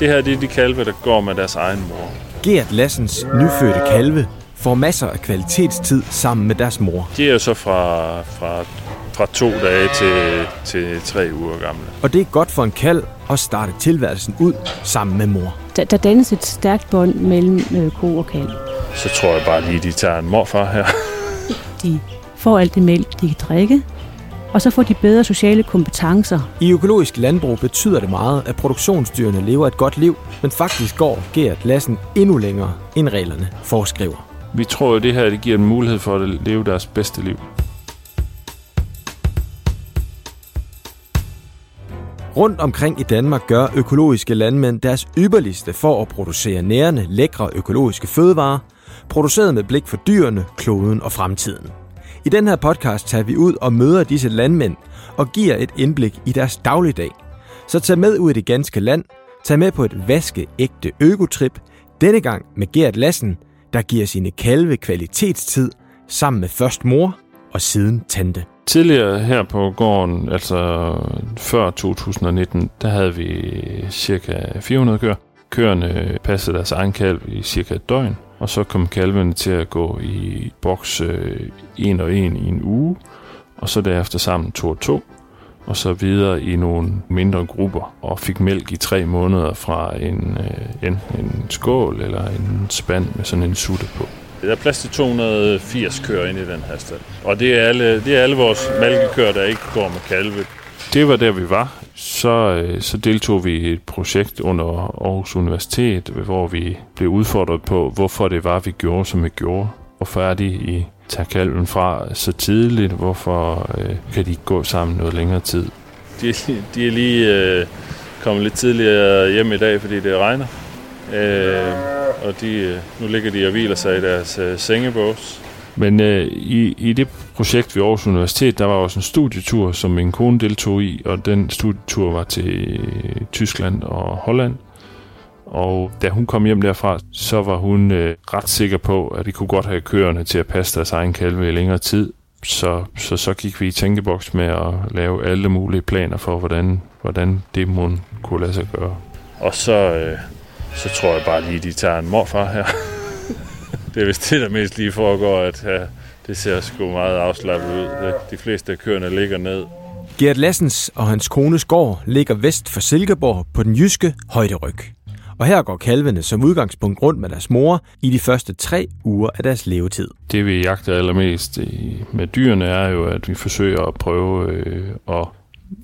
Det her det er de kalve, der går med deres egen mor. Gert Lassens nyfødte kalve får masser af kvalitetstid sammen med deres mor. De er jo så fra, fra, fra to dage til, til tre uger gamle. Og det er godt for en kalv at starte tilværelsen ud sammen med mor. Der, der dannes et stærkt bånd mellem øh, ko og kalv. Så tror jeg bare lige, de tager en morfar her. De får alt det mælk, de kan drikke, og så får de bedre sociale kompetencer. I økologisk landbrug betyder det meget, at produktionsdyrene lever et godt liv, men faktisk går Gert Lassen endnu længere, end reglerne foreskriver. Vi tror at det her det giver dem mulighed for at leve deres bedste liv. Rundt omkring i Danmark gør økologiske landmænd deres ypperligste for at producere nærende, lækre økologiske fødevarer, produceret med blik for dyrene, kloden og fremtiden. I den her podcast tager vi ud og møder disse landmænd og giver et indblik i deres dagligdag. Så tag med ud i det ganske land, tag med på et vaskeægte økotrip, denne gang med Gert Lassen, der giver sine kalve kvalitetstid sammen med først mor og siden tante. Tidligere her på gården, altså før 2019, der havde vi cirka 400 køer. Køerne passede deres egen kalv i cirka et døgn, og så kom kalvene til at gå i boks øh, en og en i en uge, og så derefter sammen to og to, og så videre i nogle mindre grupper, og fik mælk i tre måneder fra en, øh, enten en skål eller en spand med sådan en sutte på. Der er plads til 280 køer ind i den her stald. Og det er alle, det er alle vores malkekøer, der ikke går med kalve. Det var der, vi var. Så, øh, så deltog vi i et projekt under Aarhus Universitet, hvor vi blev udfordret på, hvorfor det var, vi gjorde, som vi gjorde. Hvorfor er de i tager kalven fra så tidligt? Hvorfor øh, kan de ikke gå sammen noget længere tid? De, de er lige øh, kommet lidt tidligere hjem i dag, fordi det regner. Øh, og de, øh, nu ligger de og hviler sig i deres øh, sengebås. Men øh, i, i det projekt ved Aarhus Universitet, der var også en studietur, som min kone deltog i, og den studietur var til øh, Tyskland og Holland. Og da hun kom hjem derfra, så var hun øh, ret sikker på, at de kunne godt have køerne til at passe deres egen kalve i længere tid. Så, så så gik vi i tænkeboks med at lave alle mulige planer for, hvordan, hvordan det må kunne lade sig gøre. Og så, øh, så tror jeg bare lige, de tager en morfar her. det er vist det, der mest lige foregår, at ja, det ser sgu meget afslappet ud. De fleste af køerne ligger ned. Gert Lassens og hans kones gård ligger vest for Silkeborg på den jyske højderyg. Og her går kalvene som udgangspunkt rundt med deres mor i de første tre uger af deres levetid. Det vi jagter allermest med dyrene er jo, at vi forsøger at prøve øh, at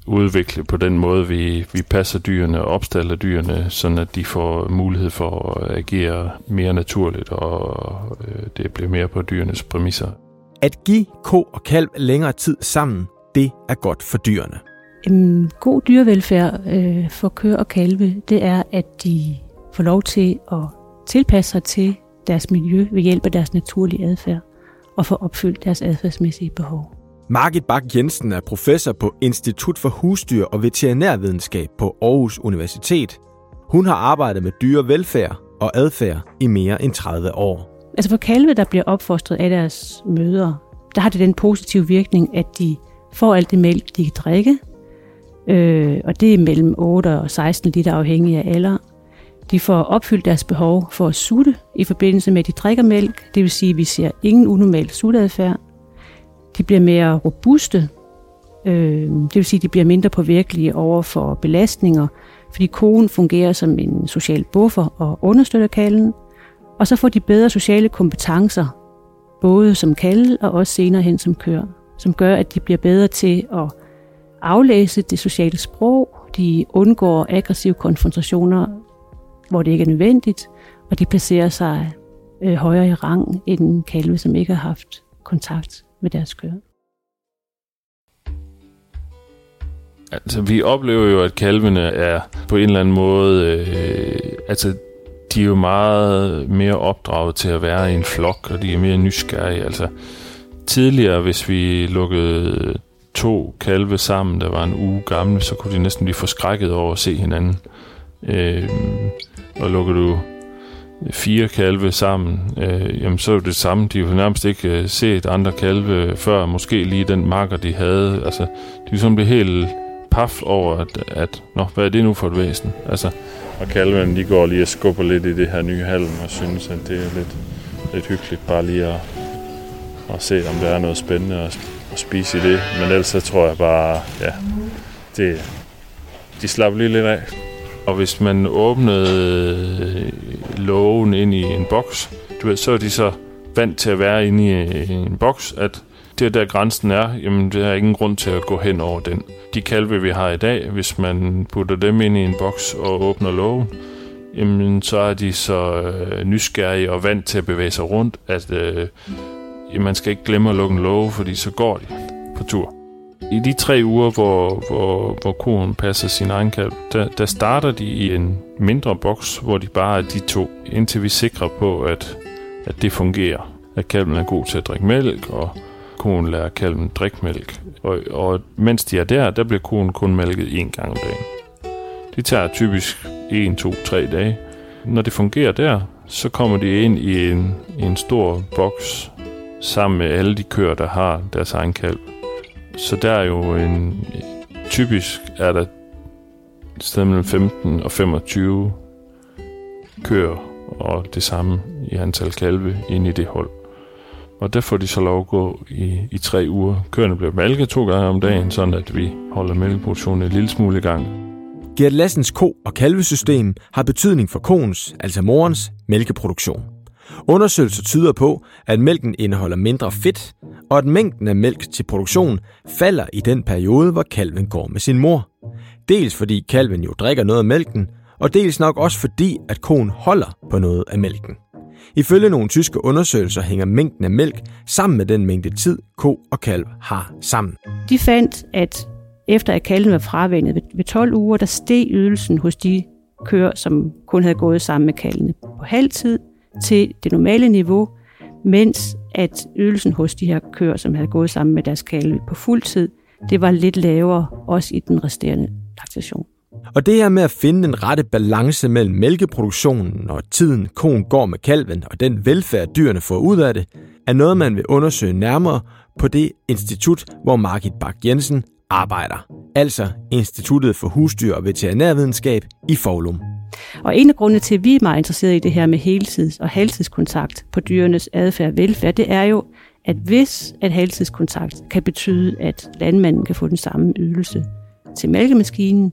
udvikle på den måde, vi, vi passer dyrene og opstaller dyrene, sådan at de får mulighed for at agere mere naturligt, og øh, det bliver mere på dyrenes præmisser. At give ko og kalv længere tid sammen, det er godt for dyrene. En god dyrevelfærd øh, for køer og kalve, det er, at de får lov til at tilpasse sig til deres miljø ved hjælp af deres naturlige adfærd og få opfyldt deres adfærdsmæssige behov. Margit Bak Jensen er professor på Institut for Husdyr og Veterinærvidenskab på Aarhus Universitet. Hun har arbejdet med dyrevelfærd og adfærd i mere end 30 år. Altså for kalve, der bliver opfostret af deres mødre, der har det den positive virkning, at de får alt det mælk, de kan drikke. Øh, og det er mellem 8 og 16 liter afhængig af alder. De får opfyldt deres behov for at sutte i forbindelse med, at de drikker mælk. Det vil sige, at vi ser ingen unormal sutteadfærd. De bliver mere robuste. Øh, det vil sige, at de bliver mindre påvirkelige over for belastninger, fordi konen fungerer som en social buffer og understøtter kalden. Og så får de bedre sociale kompetencer, både som kalde og også senere hen som kør, som gør, at de bliver bedre til at aflæse det sociale sprog, de undgår aggressive konfrontationer, hvor det ikke er nødvendigt, og de placerer sig øh, højere i rang end en kalve, som ikke har haft kontakt med deres køer. Altså, vi oplever jo, at kalvene er på en eller anden måde, øh, altså, de er jo meget mere opdraget til at være i en flok, og de er mere nysgerrige. Altså, tidligere, hvis vi lukkede to kalve sammen, der var en uge gamle, så kunne de næsten blive forskrækket over at se hinanden. Øh, og lukker du fire kalve sammen, øh, jamen så er det det samme. De har nærmest ikke øh, set andre kalve før, måske lige den marker, de havde. Altså, de er sådan blevet helt paf over, at, at nå, hvad er det nu for et væsen? Altså, og kalven, de går lige og skubber lidt i det her nye halm, og synes, at det er lidt, lidt hyggeligt bare lige at, at se, om der er noget spændende at, at spise i det. Men ellers så tror jeg bare, ja, det, de slapper lige lidt af. Og hvis man åbnede øh, lågen ind i en boks, du ved, så er de så vant til at være inde i øh, en boks, at det der grænsen er, jamen det er ingen grund til at gå hen over den. De kalve, vi har i dag, hvis man putter dem ind i en boks og åbner lågen, jamen så er de så øh, nysgerrige og vant til at bevæge sig rundt, at øh, man skal ikke glemme at lukke en låge, fordi så går de på tur. I de tre uger, hvor, hvor, hvor koen passer sin egen kalv, der, der starter de i en mindre boks, hvor de bare er de to, indtil vi sikrer på, at, at det fungerer. At kalven er god til at drikke mælk, og koen lærer kalven drikke mælk. Og, og mens de er der, der bliver koen kun mælket én gang om dagen. Det tager typisk 1, 2, 3 dage. Når det fungerer der, så kommer de ind i en, en stor boks sammen med alle de køer, der har deres egen kalv. Så der er jo en... Typisk er der et sted mellem 15 og 25 køer og det samme i antal kalve ind i det hold. Og der får de så lov at gå i, i tre uger. Køerne bliver malket to gange om dagen, sådan at vi holder mælkeproduktionen en lille smule i gang. Gert Lassens ko- og kalvesystem har betydning for koens, altså morens, mælkeproduktion. Undersøgelser tyder på, at mælken indeholder mindre fedt, og at mængden af mælk til produktion falder i den periode, hvor kalven går med sin mor. Dels fordi kalven jo drikker noget af mælken, og dels nok også fordi, at konen holder på noget af mælken. Ifølge nogle tyske undersøgelser hænger mængden af mælk sammen med den mængde tid, ko og kalv har sammen. De fandt, at efter at kalven var fravænnet ved 12 uger, der steg ydelsen hos de køer, som kun havde gået sammen med kalvene på halv tid, til det normale niveau, mens at ydelsen hos de her køer, som havde gået sammen med deres kalve på fuld tid, det var lidt lavere også i den resterende laktation. Og det her med at finde den rette balance mellem mælkeproduktionen og tiden konen går med kalven og den velfærd dyrene får ud af det, er noget, man vil undersøge nærmere på det institut, hvor Margit Bak Jensen arbejder. Altså Instituttet for Husdyr og Veterinærvidenskab i Forlum. Og en af grundene til, at vi er meget interesserede i det her med heltids- og halvtidskontakt på dyrenes adfærd og velfærd, det er jo, at hvis at halvtidskontakt kan betyde, at landmanden kan få den samme ydelse til mælkemaskinen,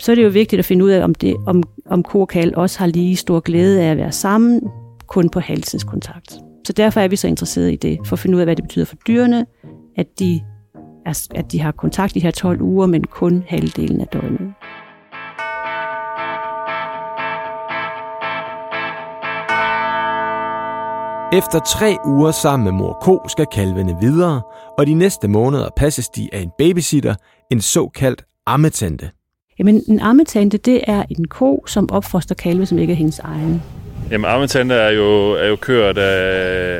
så er det jo vigtigt at finde ud af, om, det, om, om ko og kalv også har lige stor glæde af at være sammen, kun på halvtidskontakt. Så derfor er vi så interesserede i det, for at finde ud af, hvad det betyder for dyrene, at de, er, at de har kontakt de her 12 uger, men kun halvdelen af døgnet. Efter tre uger sammen med mor ko skal kalvene videre, og de næste måneder passes de af en babysitter, en såkaldt ammetante. Jamen, en ammetante, det er en ko, som opfoster kalve, som ikke er hendes egen. Jamen, ammetante er jo, er jo køer, der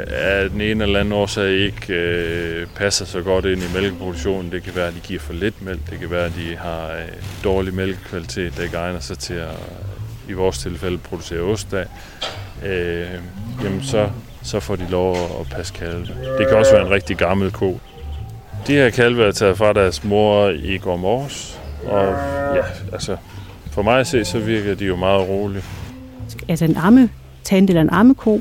af den ene eller anden årsag ikke øh, passer så godt ind i mælkeproduktionen. Det kan være, at de giver for lidt mælk. Det kan være, at de har øh, dårlig mælkekvalitet, der ikke egner sig til at, i vores tilfælde, producere ost af. Øh, jamen, så, så får de lov at passe kalve. Det kan også være en rigtig gammel ko. De her kalve er taget fra deres mor i går morges, og ja, altså, for mig at se, så virker de jo meget rolige. Altså en ammetante eller en ammeko,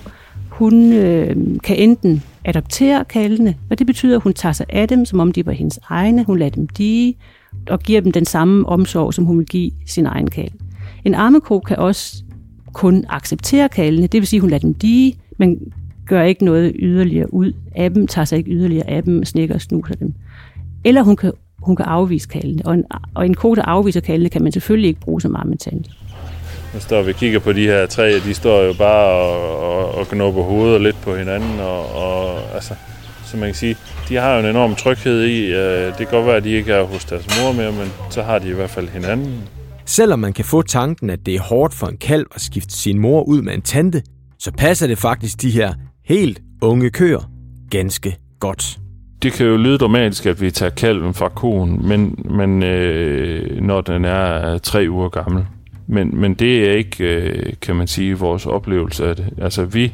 hun øh, kan enten adoptere kalvene, og det betyder, at hun tager sig af dem, som om de var hendes egne. Hun lader dem dige og giver dem den samme omsorg, som hun vil give sin egen kalv. En ammeko kan også kun acceptere kalvene, det vil sige, at hun lader dem dige, men gør ikke noget yderligere ud af dem, tager sig ikke yderligere af dem, snikker og snuser dem. Eller hun kan, hun kan afvise kaldene. Og en, og en ko, der afviser kaldene, kan man selvfølgelig ikke bruge som ammetante. Nu står vi og kigger på de her tre, de står jo bare og, og, og knupper hovedet lidt på hinanden, og, og altså, så man kan sige, de har jo en enorm tryghed i, øh, det kan godt være, at de ikke er hos deres mor mere, men så har de i hvert fald hinanden. Selvom man kan få tanken, at det er hårdt for en kalv at skifte sin mor ud med en tante, så passer det faktisk de her helt unge køer ganske godt. Det kan jo lyde dramatisk, at vi tager kalven fra konen, men, men øh, når den er tre uger gammel. Men, men det er ikke, øh, kan man sige, vores oplevelse af det. Altså vi,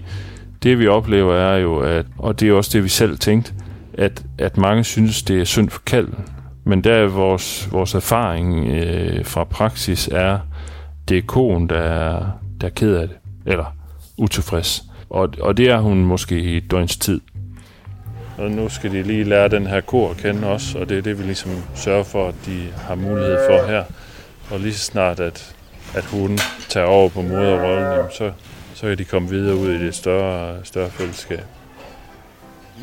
det vi oplever er jo, at, og det er også det vi selv tænkte, at, at mange synes, det er synd for kalven. Men der er vores, vores erfaring øh, fra praksis er, det er konen, der er, der er ked af det, eller utilfreds. Og, og det er hun måske i et døgns tid. Og nu skal de lige lære den her kor at kende også, og det er det, vi ligesom sørger for, at de har mulighed for her. Og lige så snart, at, at hun tager over på moderrollen, jamen så, så kan de komme videre ud i det større, større fællesskab.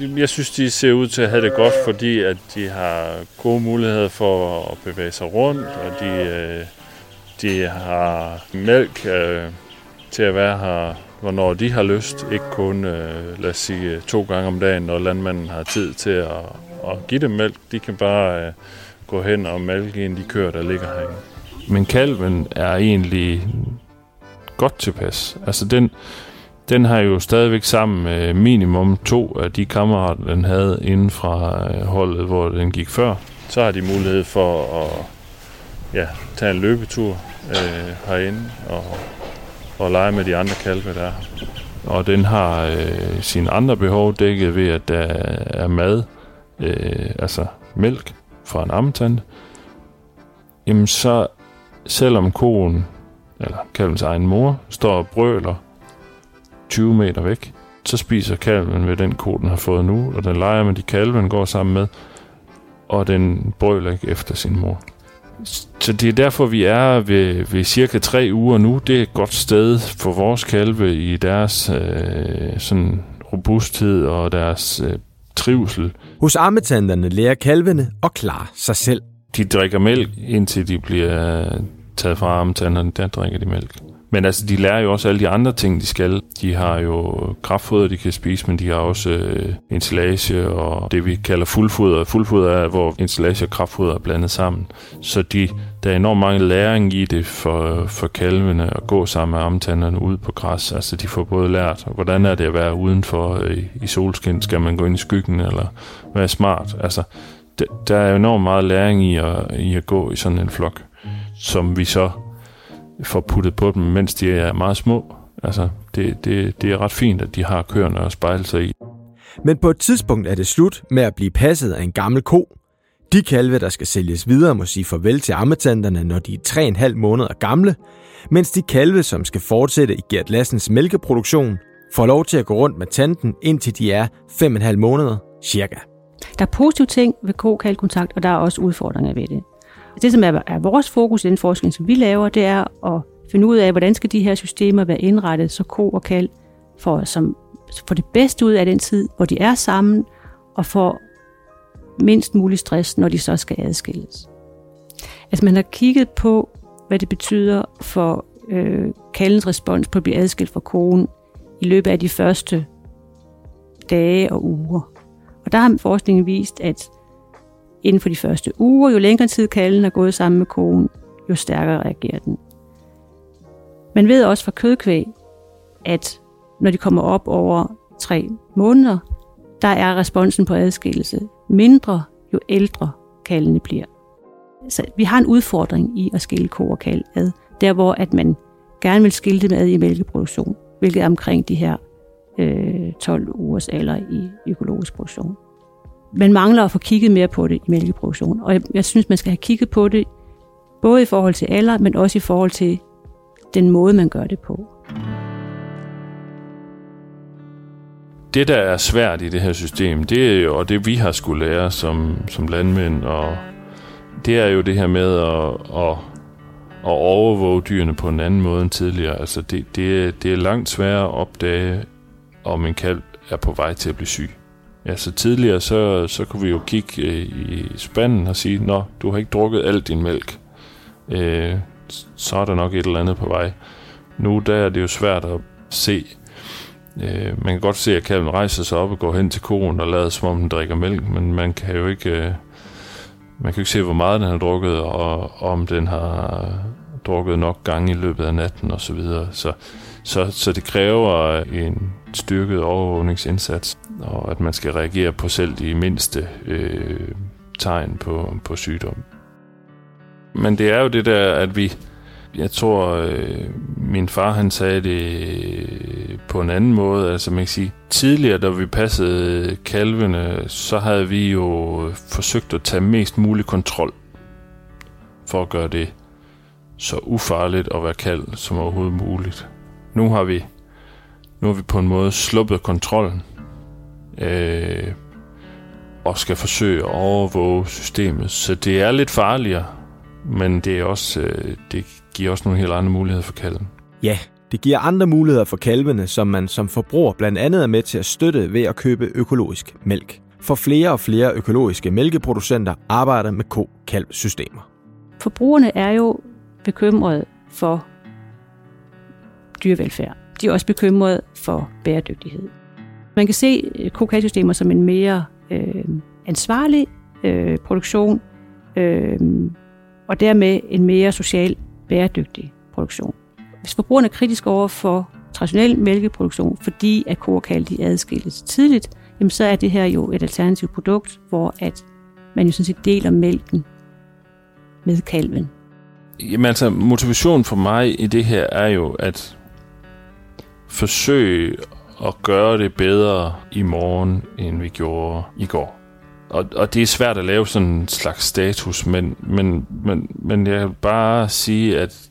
Jeg synes, de ser ud til at have det godt, fordi at de har gode muligheder for at bevæge sig rundt, og de, øh, de har mælk øh, til at være her, hvornår de har lyst. Ikke kun, øh, lad os sige, to gange om dagen, når landmanden har tid til at, at give dem mælk. De kan bare gå hen og mælke en de køer, der ligger herinde. Men kalven er egentlig godt tilpas. Altså den, den har jo stadigvæk sammen med minimum to af de kammerater, den havde inden fra øh, holdet, hvor den gik før. Så har de mulighed for at ja, tage en løbetur øh, herinde og, og lege med de andre kalve, der er Og den har øh, sine andre behov dækket ved, at der er mad, øh, altså mælk fra en ammetand. Jamen så, selvom koen, eller kalvens egen mor, står og brøler 20 meter væk. Så spiser kalven ved den ko, den har fået nu, og den leger med de kalve, den går sammen med, og den brøler ikke efter sin mor. Så det er derfor, vi er ved, ved cirka tre uger nu. Det er et godt sted for vores kalve i deres øh, sådan robusthed og deres øh, trivsel. Hos ammetanderne lærer kalvene at klare sig selv. De drikker mælk, indtil de bliver taget fra ammetanderne. Der drikker de mælk. Men altså, de lærer jo også alle de andre ting, de skal. De har jo kraftfoder, de kan spise, men de har også øh, ensilage og det, vi kalder fuldfoder. Fuldfoder er, hvor ensilage og kraftfoder er blandet sammen. Så de, der er enormt mange læring i det for, for kalvene at gå sammen med amtanderne ud på græs. Altså, de får både lært, hvordan er det at være udenfor øh, i solskin? Skal man gå ind i skyggen, eller være smart? Altså, der er enormt meget læring i at, i at gå i sådan en flok, som vi så får puttet på dem, mens de er meget små. Altså, det, det, det er ret fint, at de har køerne at spejle sig i. Men på et tidspunkt er det slut med at blive passet af en gammel ko. De kalve, der skal sælges videre, må sige farvel til ammetanterne, når de er 3,5 måneder gamle, mens de kalve, som skal fortsætte i Gert Lassens mælkeproduktion, får lov til at gå rundt med tanten, indtil de er 5,5 måneder cirka. Der er positive ting ved ko-kalkontakt, og der er også udfordringer ved det. Det, som er, er vores fokus i den forskning, som vi laver, det er at finde ud af, hvordan skal de her systemer være indrettet, så ko og kald får, som, får det bedste ud af den tid, hvor de er sammen, og får mindst mulig stress, når de så skal adskilles. Altså man har kigget på, hvad det betyder for øh, kaldens respons på at blive adskilt fra konen i løbet af de første dage og uger. Og der har forskningen vist, at inden for de første uger. Jo længere tid kalden er gået sammen med konen, jo stærkere reagerer den. Man ved også fra kødkvæg, at når de kommer op over tre måneder, der er responsen på adskillelse mindre, jo ældre kaldene bliver. Så vi har en udfordring i at skille ko og kald ad, der hvor at man gerne vil skille dem ad i mælkeproduktion, hvilket er omkring de her øh, 12 ugers alder i økologisk produktion man mangler at få kigget mere på det i mælkeproduktion. Og jeg, jeg synes, man skal have kigget på det, både i forhold til alder, men også i forhold til den måde, man gør det på. Det, der er svært i det her system, det er jo, og det vi har skulle lære som, som landmænd, og det er jo det her med at, at, at overvåge dyrene på en anden måde end tidligere. Altså det, det, det er langt sværere at opdage, om en kalv er på vej til at blive syg. Ja, så tidligere, så, så kunne vi jo kigge øh, i spanden og sige, Nå, du har ikke drukket alt din mælk. Øh, så er der nok et eller andet på vej. Nu der er det jo svært at se. Øh, man kan godt se, at kalven rejser sig op og går hen til konen og lader som om den drikker mælk, men man kan jo ikke, øh, man kan jo ikke se, hvor meget den har drukket, og om den har drukket nok gange i løbet af natten osv. Så, videre. så, så, så det kræver en styrket overvågningsindsats og at man skal reagere på selv de mindste øh, tegn på, på sygdom. Men det er jo det der, at vi, jeg tror, øh, min far han sagde det på en anden måde. Altså man kan sige, tidligere da vi passede kalvene, så havde vi jo forsøgt at tage mest mulig kontrol for at gøre det så ufarligt at være kald som overhovedet muligt. Nu har vi, nu har vi på en måde sluppet kontrollen øh, og skal forsøge at overvåge systemet. Så det er lidt farligere, men det, er også, øh, det giver også nogle helt andre muligheder for kalven. Ja, det giver andre muligheder for kalvene, som man som forbruger blandt andet er med til at støtte ved at købe økologisk mælk. For flere og flere økologiske mælkeproducenter arbejder med ko-kalv-systemer. Forbrugerne er jo bekymrede for dyrevelfærd. De er også bekymrede for bæredygtighed. Man kan se øh, kokalsystemer som en mere øh, ansvarlig øh, produktion, øh, og dermed en mere social bæredygtig produktion. Hvis forbrugerne er kritiske over for traditionel mælkeproduktion, fordi at ko og kalv de adskilles tidligt, jamen så er det her jo et alternativt produkt, hvor at man jo sådan set deler mælken med kalven. Jamen altså, motivationen for mig i det her er jo at forsøge at gøre det bedre i morgen, end vi gjorde i går. Og, og det er svært at lave sådan en slags status, men, men, men, men jeg vil bare sige, at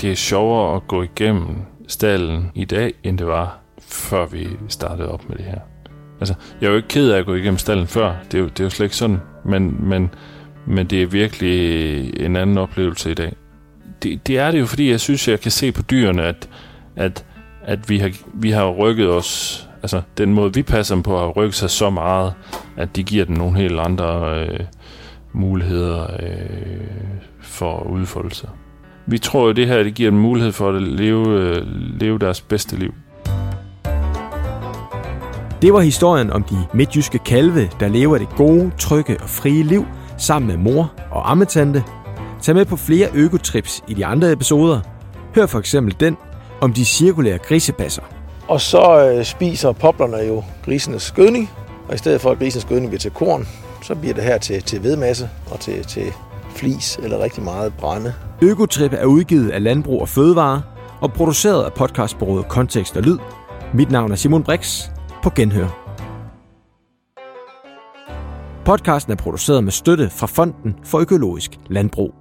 det er sjovere at gå igennem stallen i dag, end det var, før vi startede op med det her. Altså, jeg er jo ikke ked af at gå igennem stallen før. Det er jo, det er jo slet ikke sådan. Men, men, men det er virkelig en anden oplevelse i dag. Det, det er det jo, fordi jeg synes, jeg kan se på dyrene, at, at, at vi, har, vi har rykket os... Altså, den måde, vi passer dem på, har rykket sig så meget, at de giver dem nogle helt andre øh, muligheder øh, for udfoldelse. Vi tror jo, det her det giver dem mulighed for at leve, øh, leve deres bedste liv. Det var historien om de midtjyske kalve, der lever det gode, trygge og frie liv sammen med mor og ammetante. Tag med på flere økotrips i de andre episoder. Hør for eksempel den om de cirkulære grisepasser. Og så øh, spiser poplerne jo grisenes gødning, og i stedet for at grisenes gødning bliver til korn, så bliver det her til, til vedmasse og til, til flis eller rigtig meget brænde. Økotrip er udgivet af Landbrug og Fødevare og produceret af podcastbureauet Kontekst og Lyd. Mit navn er Simon Brix. På genhør. Podcasten er produceret med støtte fra Fonden for Økologisk Landbrug.